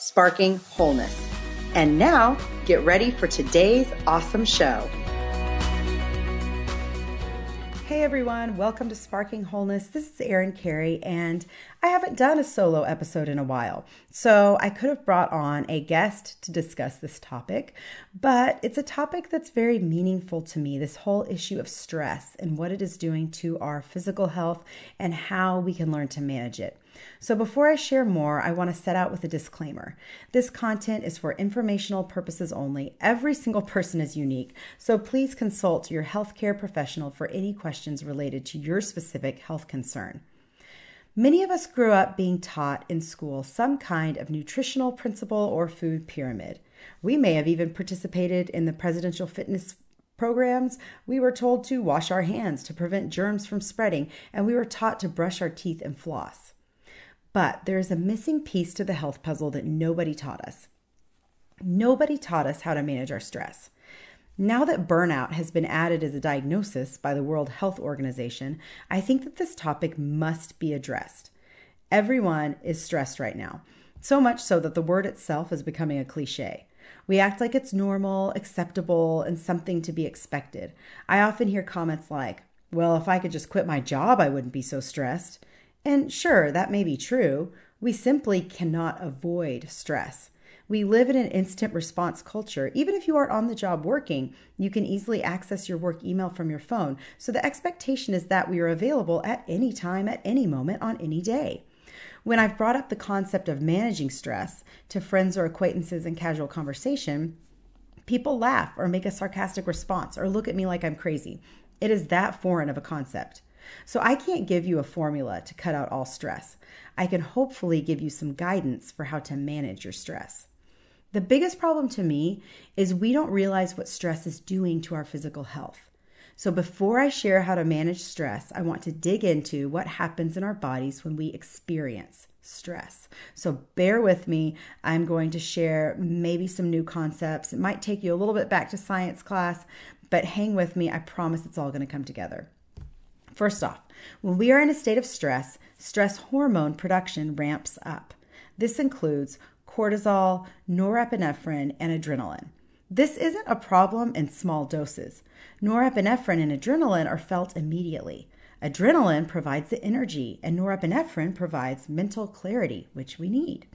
Sparking Wholeness. And now, get ready for today's awesome show. Hey everyone, welcome to Sparking Wholeness. This is Erin Carey, and I haven't done a solo episode in a while. So I could have brought on a guest to discuss this topic, but it's a topic that's very meaningful to me this whole issue of stress and what it is doing to our physical health and how we can learn to manage it. So, before I share more, I want to set out with a disclaimer. This content is for informational purposes only. Every single person is unique, so please consult your healthcare professional for any questions related to your specific health concern. Many of us grew up being taught in school some kind of nutritional principle or food pyramid. We may have even participated in the presidential fitness programs, we were told to wash our hands to prevent germs from spreading, and we were taught to brush our teeth and floss. But there is a missing piece to the health puzzle that nobody taught us. Nobody taught us how to manage our stress. Now that burnout has been added as a diagnosis by the World Health Organization, I think that this topic must be addressed. Everyone is stressed right now, so much so that the word itself is becoming a cliche. We act like it's normal, acceptable, and something to be expected. I often hear comments like, Well, if I could just quit my job, I wouldn't be so stressed. And sure, that may be true. We simply cannot avoid stress. We live in an instant response culture. Even if you aren't on the job working, you can easily access your work email from your phone. So the expectation is that we are available at any time, at any moment, on any day. When I've brought up the concept of managing stress to friends or acquaintances in casual conversation, people laugh or make a sarcastic response or look at me like I'm crazy. It is that foreign of a concept. So I can't give you a formula to cut out all stress. I can hopefully give you some guidance for how to manage your stress. The biggest problem to me is we don't realize what stress is doing to our physical health. So, before I share how to manage stress, I want to dig into what happens in our bodies when we experience stress. So, bear with me. I'm going to share maybe some new concepts. It might take you a little bit back to science class, but hang with me. I promise it's all going to come together. First off, when we are in a state of stress, stress hormone production ramps up. This includes cortisol, norepinephrine, and adrenaline. This isn't a problem in small doses. Norepinephrine and adrenaline are felt immediately. Adrenaline provides the energy, and norepinephrine provides mental clarity, which we need.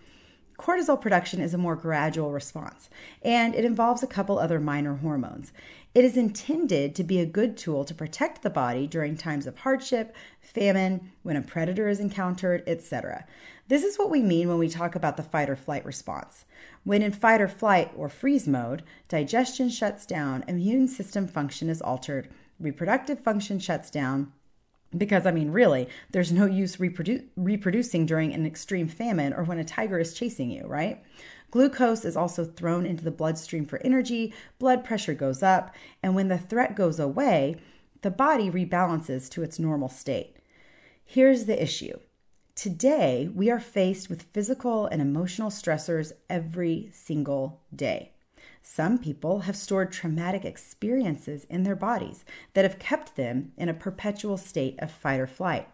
Cortisol production is a more gradual response, and it involves a couple other minor hormones. It is intended to be a good tool to protect the body during times of hardship, famine, when a predator is encountered, etc. This is what we mean when we talk about the fight or flight response. When in fight or flight or freeze mode, digestion shuts down, immune system function is altered, reproductive function shuts down, because I mean, really, there's no use reprodu- reproducing during an extreme famine or when a tiger is chasing you, right? Glucose is also thrown into the bloodstream for energy, blood pressure goes up, and when the threat goes away, the body rebalances to its normal state. Here's the issue today, we are faced with physical and emotional stressors every single day. Some people have stored traumatic experiences in their bodies that have kept them in a perpetual state of fight or flight.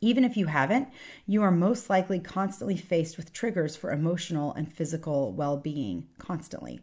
Even if you haven't, you are most likely constantly faced with triggers for emotional and physical well being, constantly.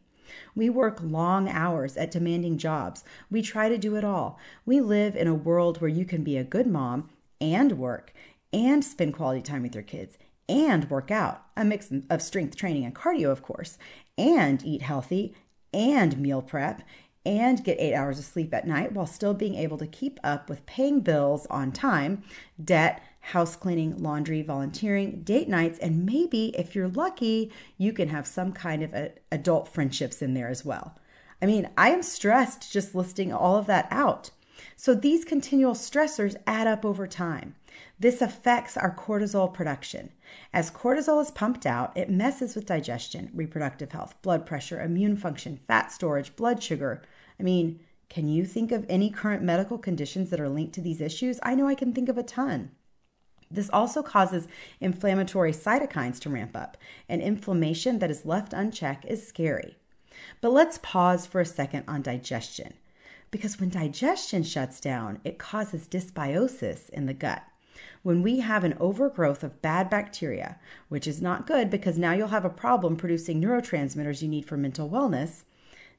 We work long hours at demanding jobs. We try to do it all. We live in a world where you can be a good mom and work and spend quality time with your kids and work out, a mix of strength training and cardio, of course, and eat healthy and meal prep and get eight hours of sleep at night while still being able to keep up with paying bills on time, debt, house cleaning, laundry, volunteering, date nights, and maybe if you're lucky, you can have some kind of adult friendships in there as well. I mean, I am stressed just listing all of that out. So these continual stressors add up over time. This affects our cortisol production. As cortisol is pumped out, it messes with digestion, reproductive health, blood pressure, immune function, fat storage, blood sugar. I mean, can you think of any current medical conditions that are linked to these issues? I know I can think of a ton. This also causes inflammatory cytokines to ramp up, and inflammation that is left unchecked is scary. But let's pause for a second on digestion, because when digestion shuts down, it causes dysbiosis in the gut. When we have an overgrowth of bad bacteria, which is not good because now you'll have a problem producing neurotransmitters you need for mental wellness,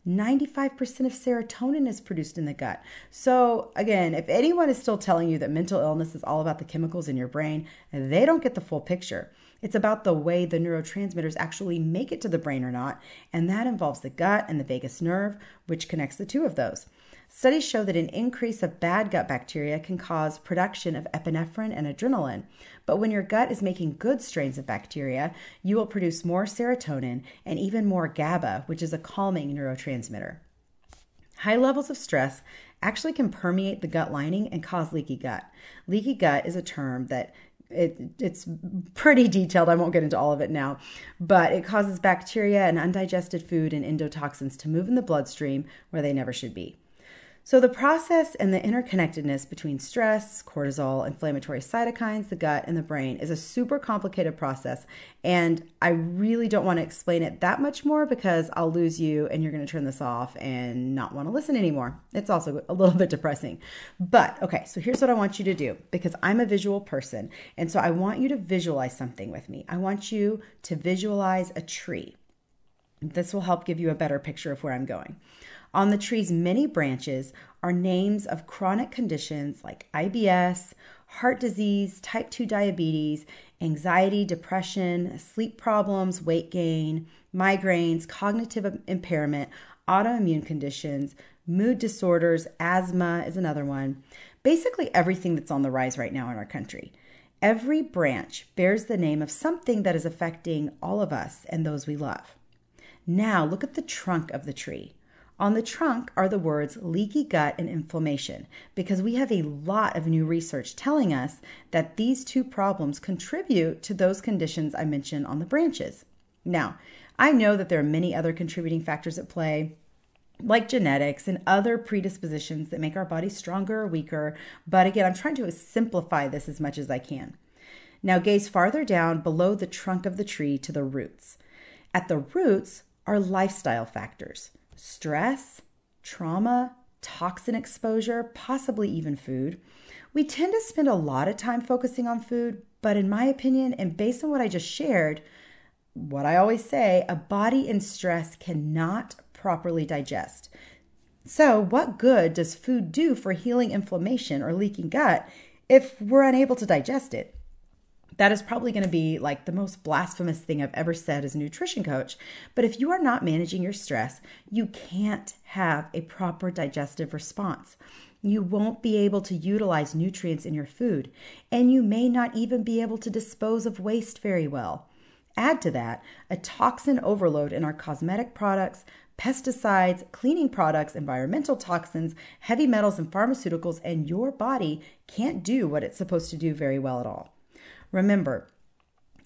95% of serotonin is produced in the gut. So, again, if anyone is still telling you that mental illness is all about the chemicals in your brain, they don't get the full picture. It's about the way the neurotransmitters actually make it to the brain or not, and that involves the gut and the vagus nerve, which connects the two of those. Studies show that an increase of bad gut bacteria can cause production of epinephrine and adrenaline. But when your gut is making good strains of bacteria, you will produce more serotonin and even more GABA, which is a calming neurotransmitter. High levels of stress actually can permeate the gut lining and cause leaky gut. Leaky gut is a term that it, it's pretty detailed. I won't get into all of it now, but it causes bacteria and undigested food and endotoxins to move in the bloodstream where they never should be. So, the process and the interconnectedness between stress, cortisol, inflammatory cytokines, the gut, and the brain is a super complicated process. And I really don't want to explain it that much more because I'll lose you and you're going to turn this off and not want to listen anymore. It's also a little bit depressing. But okay, so here's what I want you to do because I'm a visual person. And so I want you to visualize something with me. I want you to visualize a tree. This will help give you a better picture of where I'm going. On the tree's many branches are names of chronic conditions like IBS, heart disease, type 2 diabetes, anxiety, depression, sleep problems, weight gain, migraines, cognitive impairment, autoimmune conditions, mood disorders, asthma is another one. Basically, everything that's on the rise right now in our country. Every branch bears the name of something that is affecting all of us and those we love. Now, look at the trunk of the tree. On the trunk are the words leaky gut and inflammation because we have a lot of new research telling us that these two problems contribute to those conditions I mentioned on the branches. Now, I know that there are many other contributing factors at play, like genetics and other predispositions that make our bodies stronger or weaker. But again, I'm trying to simplify this as much as I can. Now, gaze farther down below the trunk of the tree to the roots. At the roots are lifestyle factors stress, trauma, toxin exposure, possibly even food. We tend to spend a lot of time focusing on food, but in my opinion, and based on what I just shared, what I always say, a body in stress cannot properly digest. So, what good does food do for healing inflammation or leaking gut if we're unable to digest it? That is probably going to be like the most blasphemous thing I've ever said as a nutrition coach. But if you are not managing your stress, you can't have a proper digestive response. You won't be able to utilize nutrients in your food, and you may not even be able to dispose of waste very well. Add to that a toxin overload in our cosmetic products, pesticides, cleaning products, environmental toxins, heavy metals, and pharmaceuticals, and your body can't do what it's supposed to do very well at all. Remember,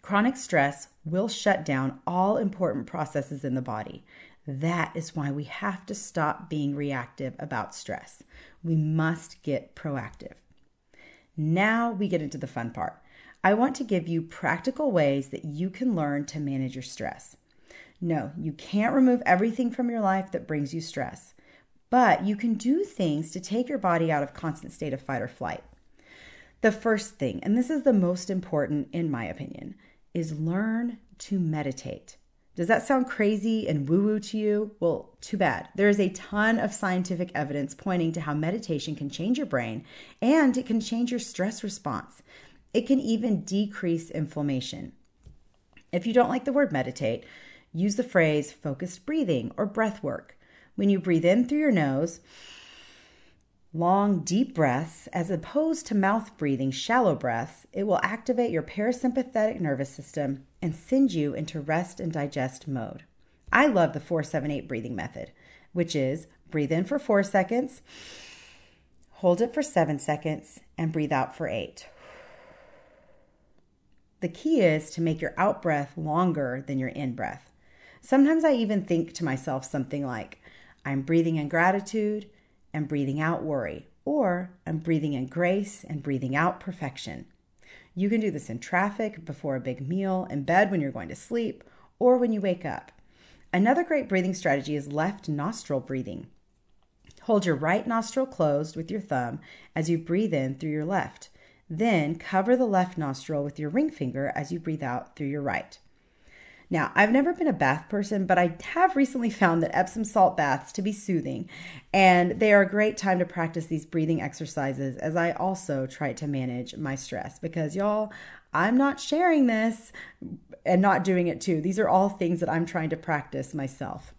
chronic stress will shut down all important processes in the body. That is why we have to stop being reactive about stress. We must get proactive. Now we get into the fun part. I want to give you practical ways that you can learn to manage your stress. No, you can't remove everything from your life that brings you stress, but you can do things to take your body out of constant state of fight or flight. The first thing, and this is the most important in my opinion, is learn to meditate. Does that sound crazy and woo woo to you? Well, too bad. There is a ton of scientific evidence pointing to how meditation can change your brain and it can change your stress response. It can even decrease inflammation. If you don't like the word meditate, use the phrase focused breathing or breath work. When you breathe in through your nose, long, deep breaths, as opposed to mouth breathing, shallow breaths, it will activate your parasympathetic nervous system and send you into rest and digest mode. I love the 478 breathing method, which is breathe in for four seconds, Hold it for seven seconds and breathe out for eight. The key is to make your out breath longer than your in breath. Sometimes I even think to myself something like, I'm breathing in gratitude and breathing out worry, or I'm breathing in grace and breathing out perfection. You can do this in traffic, before a big meal, in bed when you're going to sleep, or when you wake up. Another great breathing strategy is left nostril breathing. Hold your right nostril closed with your thumb as you breathe in through your left. Then cover the left nostril with your ring finger as you breathe out through your right. Now, I've never been a bath person, but I have recently found that Epsom salt baths to be soothing, and they are a great time to practice these breathing exercises as I also try to manage my stress because y'all, I'm not sharing this and not doing it too. These are all things that I'm trying to practice myself.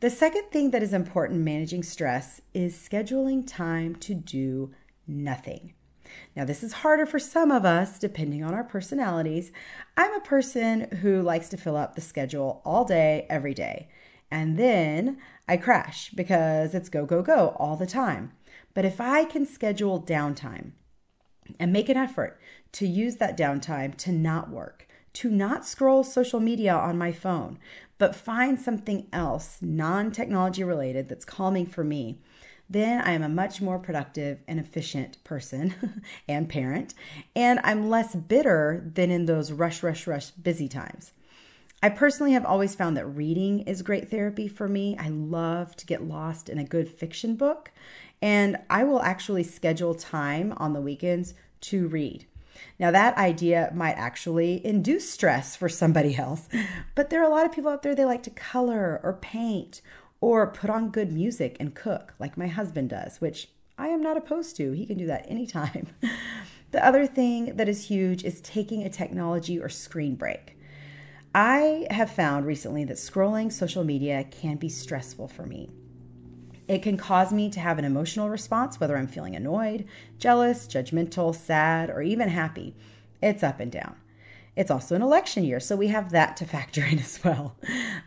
The second thing that is important managing stress is scheduling time to do nothing. Now, this is harder for some of us depending on our personalities. I'm a person who likes to fill up the schedule all day, every day. And then I crash because it's go, go, go all the time. But if I can schedule downtime and make an effort to use that downtime to not work, to not scroll social media on my phone, but find something else non technology related that's calming for me, then I am a much more productive and efficient person and parent, and I'm less bitter than in those rush, rush, rush busy times. I personally have always found that reading is great therapy for me. I love to get lost in a good fiction book, and I will actually schedule time on the weekends to read. Now, that idea might actually induce stress for somebody else, but there are a lot of people out there they like to color or paint or put on good music and cook like my husband does, which I am not opposed to. He can do that anytime. the other thing that is huge is taking a technology or screen break. I have found recently that scrolling social media can be stressful for me. It can cause me to have an emotional response, whether I'm feeling annoyed, jealous, judgmental, sad, or even happy. It's up and down. It's also an election year, so we have that to factor in as well.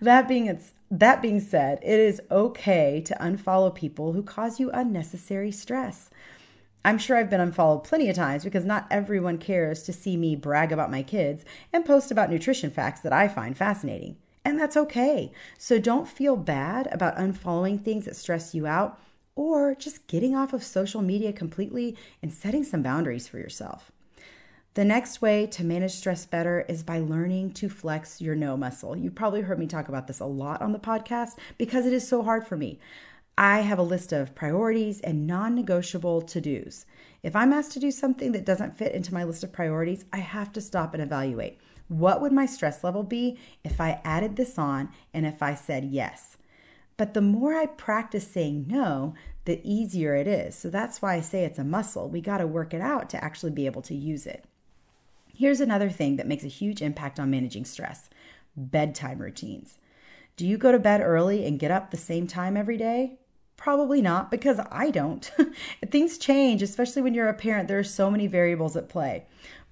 That being that being said, it is okay to unfollow people who cause you unnecessary stress. I'm sure I've been unfollowed plenty of times because not everyone cares to see me brag about my kids and post about nutrition facts that I find fascinating. And that's okay. So don't feel bad about unfollowing things that stress you out or just getting off of social media completely and setting some boundaries for yourself. The next way to manage stress better is by learning to flex your no muscle. You've probably heard me talk about this a lot on the podcast because it is so hard for me. I have a list of priorities and non negotiable to dos. If I'm asked to do something that doesn't fit into my list of priorities, I have to stop and evaluate. What would my stress level be if I added this on and if I said yes? But the more I practice saying no, the easier it is. So that's why I say it's a muscle. We got to work it out to actually be able to use it. Here's another thing that makes a huge impact on managing stress bedtime routines. Do you go to bed early and get up the same time every day? Probably not, because I don't. Things change, especially when you're a parent. There are so many variables at play.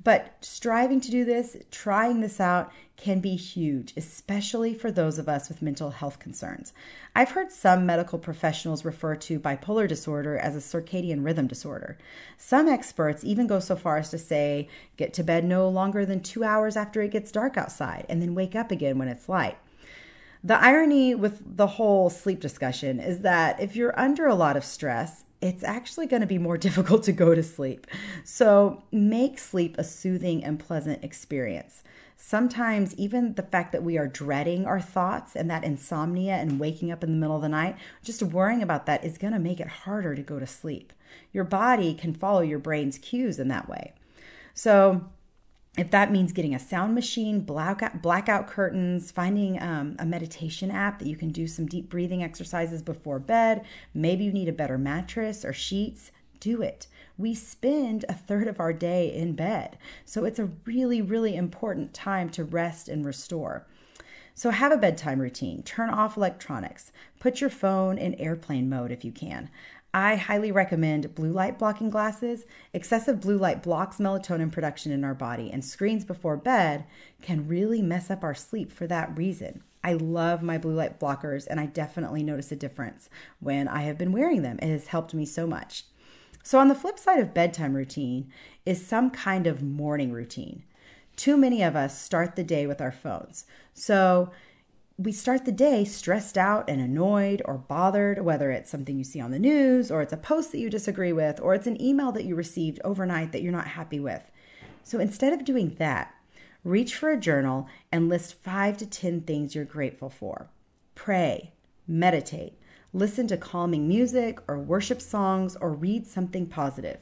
But striving to do this, trying this out, can be huge, especially for those of us with mental health concerns. I've heard some medical professionals refer to bipolar disorder as a circadian rhythm disorder. Some experts even go so far as to say get to bed no longer than two hours after it gets dark outside and then wake up again when it's light. The irony with the whole sleep discussion is that if you're under a lot of stress, it's actually going to be more difficult to go to sleep. So make sleep a soothing and pleasant experience. Sometimes, even the fact that we are dreading our thoughts and that insomnia and waking up in the middle of the night, just worrying about that is going to make it harder to go to sleep. Your body can follow your brain's cues in that way. So, if that means getting a sound machine, blackout, blackout curtains, finding um, a meditation app that you can do some deep breathing exercises before bed, maybe you need a better mattress or sheets, do it. We spend a third of our day in bed. So it's a really, really important time to rest and restore. So have a bedtime routine. Turn off electronics. Put your phone in airplane mode if you can. I highly recommend blue light blocking glasses. Excessive blue light blocks melatonin production in our body, and screens before bed can really mess up our sleep for that reason. I love my blue light blockers, and I definitely notice a difference when I have been wearing them. It has helped me so much. So, on the flip side of bedtime routine is some kind of morning routine. Too many of us start the day with our phones. So, we start the day stressed out and annoyed or bothered, whether it's something you see on the news, or it's a post that you disagree with, or it's an email that you received overnight that you're not happy with. So instead of doing that, reach for a journal and list five to 10 things you're grateful for. Pray, meditate, listen to calming music or worship songs, or read something positive.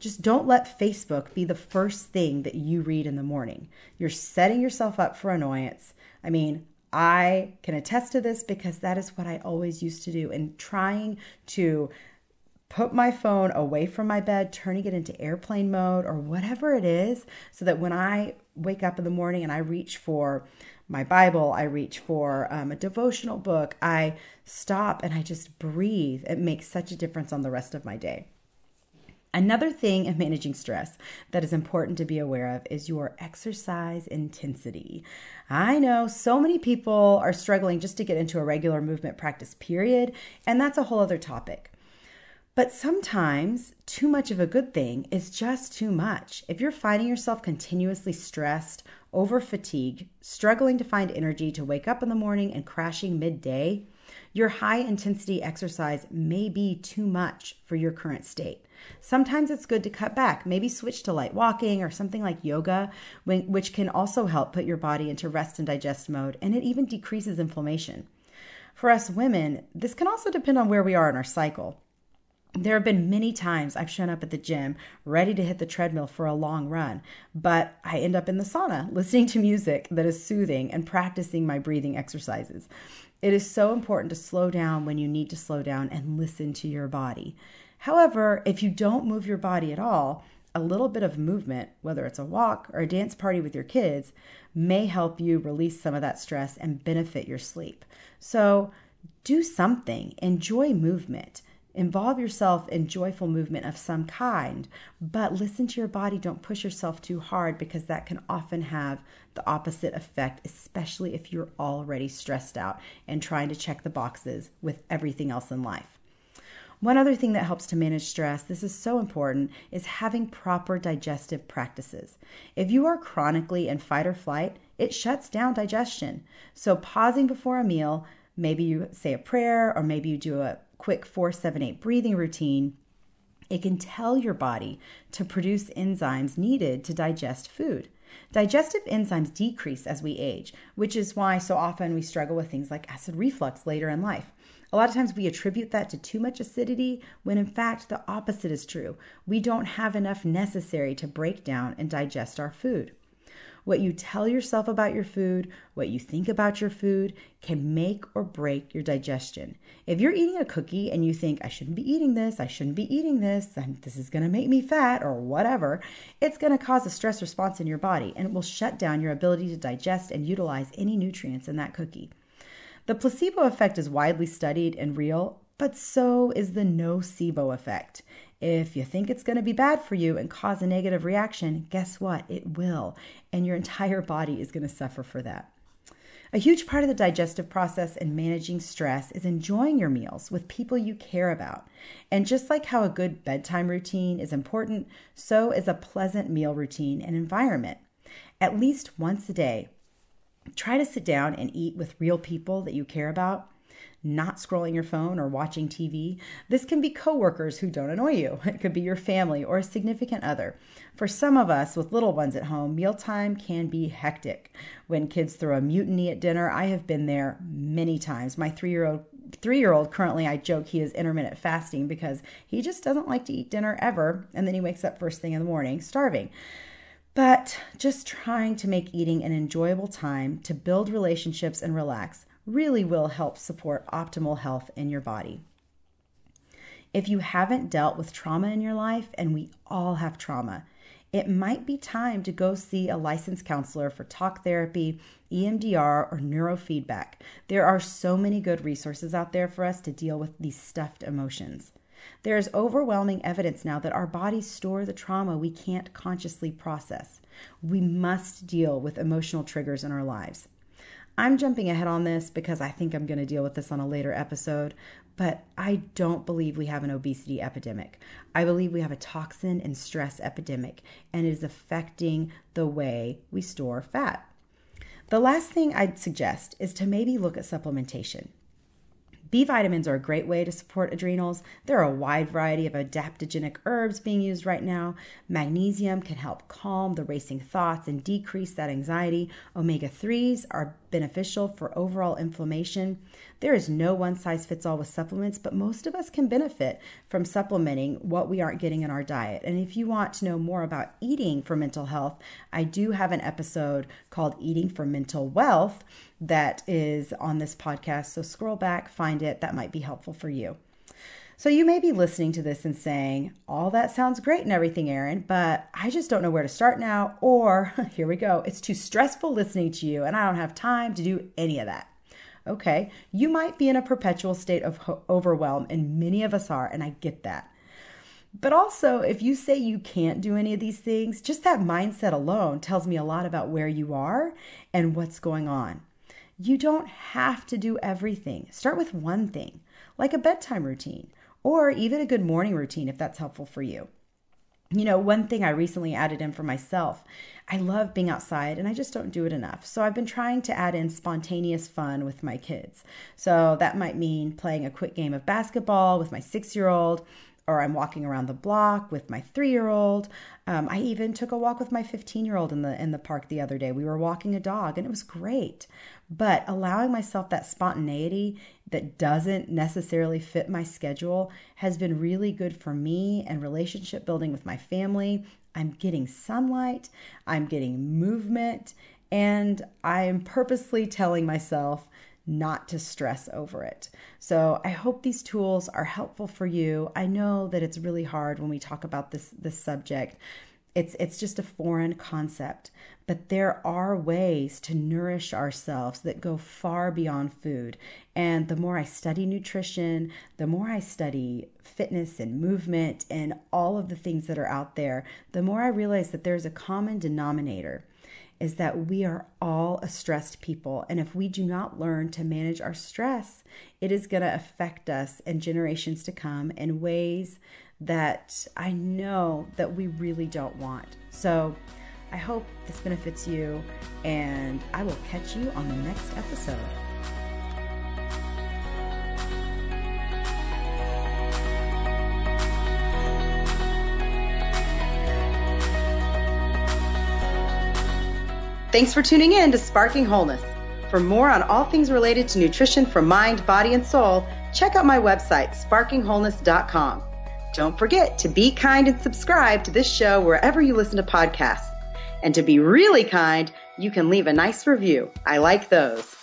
Just don't let Facebook be the first thing that you read in the morning. You're setting yourself up for annoyance. I mean, I can attest to this because that is what I always used to do in trying to put my phone away from my bed, turning it into airplane mode or whatever it is, so that when I wake up in the morning and I reach for my Bible, I reach for um, a devotional book, I stop and I just breathe. It makes such a difference on the rest of my day. Another thing in managing stress that is important to be aware of is your exercise intensity. I know so many people are struggling just to get into a regular movement practice, period, and that's a whole other topic. But sometimes too much of a good thing is just too much. If you're finding yourself continuously stressed, over fatigue, struggling to find energy to wake up in the morning and crashing midday, your high intensity exercise may be too much for your current state. Sometimes it's good to cut back, maybe switch to light walking or something like yoga, which can also help put your body into rest and digest mode, and it even decreases inflammation. For us women, this can also depend on where we are in our cycle. There have been many times I've shown up at the gym ready to hit the treadmill for a long run, but I end up in the sauna listening to music that is soothing and practicing my breathing exercises. It is so important to slow down when you need to slow down and listen to your body. However, if you don't move your body at all, a little bit of movement, whether it's a walk or a dance party with your kids, may help you release some of that stress and benefit your sleep. So, do something, enjoy movement. Involve yourself in joyful movement of some kind, but listen to your body. Don't push yourself too hard because that can often have the opposite effect, especially if you're already stressed out and trying to check the boxes with everything else in life. One other thing that helps to manage stress, this is so important, is having proper digestive practices. If you are chronically in fight or flight, it shuts down digestion. So, pausing before a meal, maybe you say a prayer or maybe you do a quick 478 breathing routine, it can tell your body to produce enzymes needed to digest food. Digestive enzymes decrease as we age, which is why so often we struggle with things like acid reflux later in life. A lot of times we attribute that to too much acidity when in fact the opposite is true. We don't have enough necessary to break down and digest our food. What you tell yourself about your food, what you think about your food, can make or break your digestion. If you're eating a cookie and you think, I shouldn't be eating this, I shouldn't be eating this, and this is to make me fat, or whatever, it's to cause a stress response in your body and it will shut down your ability to digest and utilize any nutrients in that cookie. The placebo effect is widely studied and real, but so is the nocebo effect. If you think it's going to be bad for you and cause a negative reaction, guess what? It will. And your entire body is going to suffer for that. A huge part of the digestive process and managing stress is enjoying your meals with people you care about. And just like how a good bedtime routine is important, so is a pleasant meal routine and environment. At least once a day, try to sit down and eat with real people that you care about not scrolling your phone or watching TV. This can be coworkers who don't annoy you. It could be your family or a significant other. For some of us with little ones at home, mealtime can be hectic. When kids throw a mutiny at dinner, I have been there many times. My 3-year-old three year old currently i joke he is intermittent fasting because he just doesn't like to eat dinner ever and then he wakes up first thing in the morning starving but just trying to make eating an enjoyable time to build relationships and relax really will help support optimal health in your body. If you haven't dealt with trauma in your life, and we all have trauma, it might be time to go see a licensed counselor for talk therapy, EMDR, or neurofeedback. There are so many good resources out there for us to deal with these stuffed emotions. There is overwhelming evidence now that our bodies store the trauma we can't consciously process. We must deal with emotional triggers in our lives. I'm jumping ahead on this because I think I'm going to deal with this on a later episode. but I don't believe we have an obesity epidemic. I believe we have a toxin and stress epidemic, and it is affecting the way we store fat. The last thing I'd suggest is to maybe look at supplementation. B vitamins are a great way to support adrenals. There are a wide variety of adaptogenic herbs being used right now. Magnesium can help calm the racing thoughts and decrease that anxiety. Omega 3s are beneficial for overall inflammation. There is no one size fits all with supplements, but most of us can benefit from supplementing what we aren't getting in our diet. And if you want to know more about eating for mental health, I do have an episode called Eating for Mental Wealth that is on this podcast. So scroll back, find it. That might be helpful for you. So you may be listening to this and saying, All that sounds great and everything, Erin, but I just don't know where to start now. Or here we go, it's too stressful listening to you and I don't have time to do any of that. Okay, you might be in a perpetual state of overwhelm, and many of us are, and I get that. But also, if you say you can't do any of these things, just that mindset alone tells me a lot about where you are and what's going on. You don't have to do everything. Start with one thing, like a bedtime routine or even a good morning routine if that's helpful for you. You know, one thing I recently added in for myself, I love being outside and I just don't do it enough. So I've been trying to add in spontaneous fun with my kids. So that might mean playing a quick game of basketball with my six year old, or I'm walking around the block with my three year old. Um, I even took a walk with my 15 year old in the in the park the other day. We were walking a dog and it was great. But allowing myself that spontaneity that doesn't necessarily fit my schedule has been really good for me and relationship building with my family. I'm getting sunlight, I'm getting movement, and I'm purposely telling myself not to stress over it. So I hope these tools are helpful for you. I know that it's really hard when we talk about this this subject it's it's just a foreign concept, but there are ways to nourish ourselves that go far beyond food. And the more I study nutrition, the more I study fitness and movement and all of the things that are out there, the more I realize that there's a common denominator is that we are all a stressed people. And if we do not learn to manage our stress, it is going to affect us and generations to come in ways that I know that we really don't want. So I hope this benefits you, and I will catch you on the next episode. Thanks for tuning in to Sparking Wholeness. For more on all things related to nutrition for mind, body, and soul, check out my website, sparkingwholeness.com. Don't forget to be kind and subscribe to this show wherever you listen to podcasts. And to be really kind, you can leave a nice review. I like those.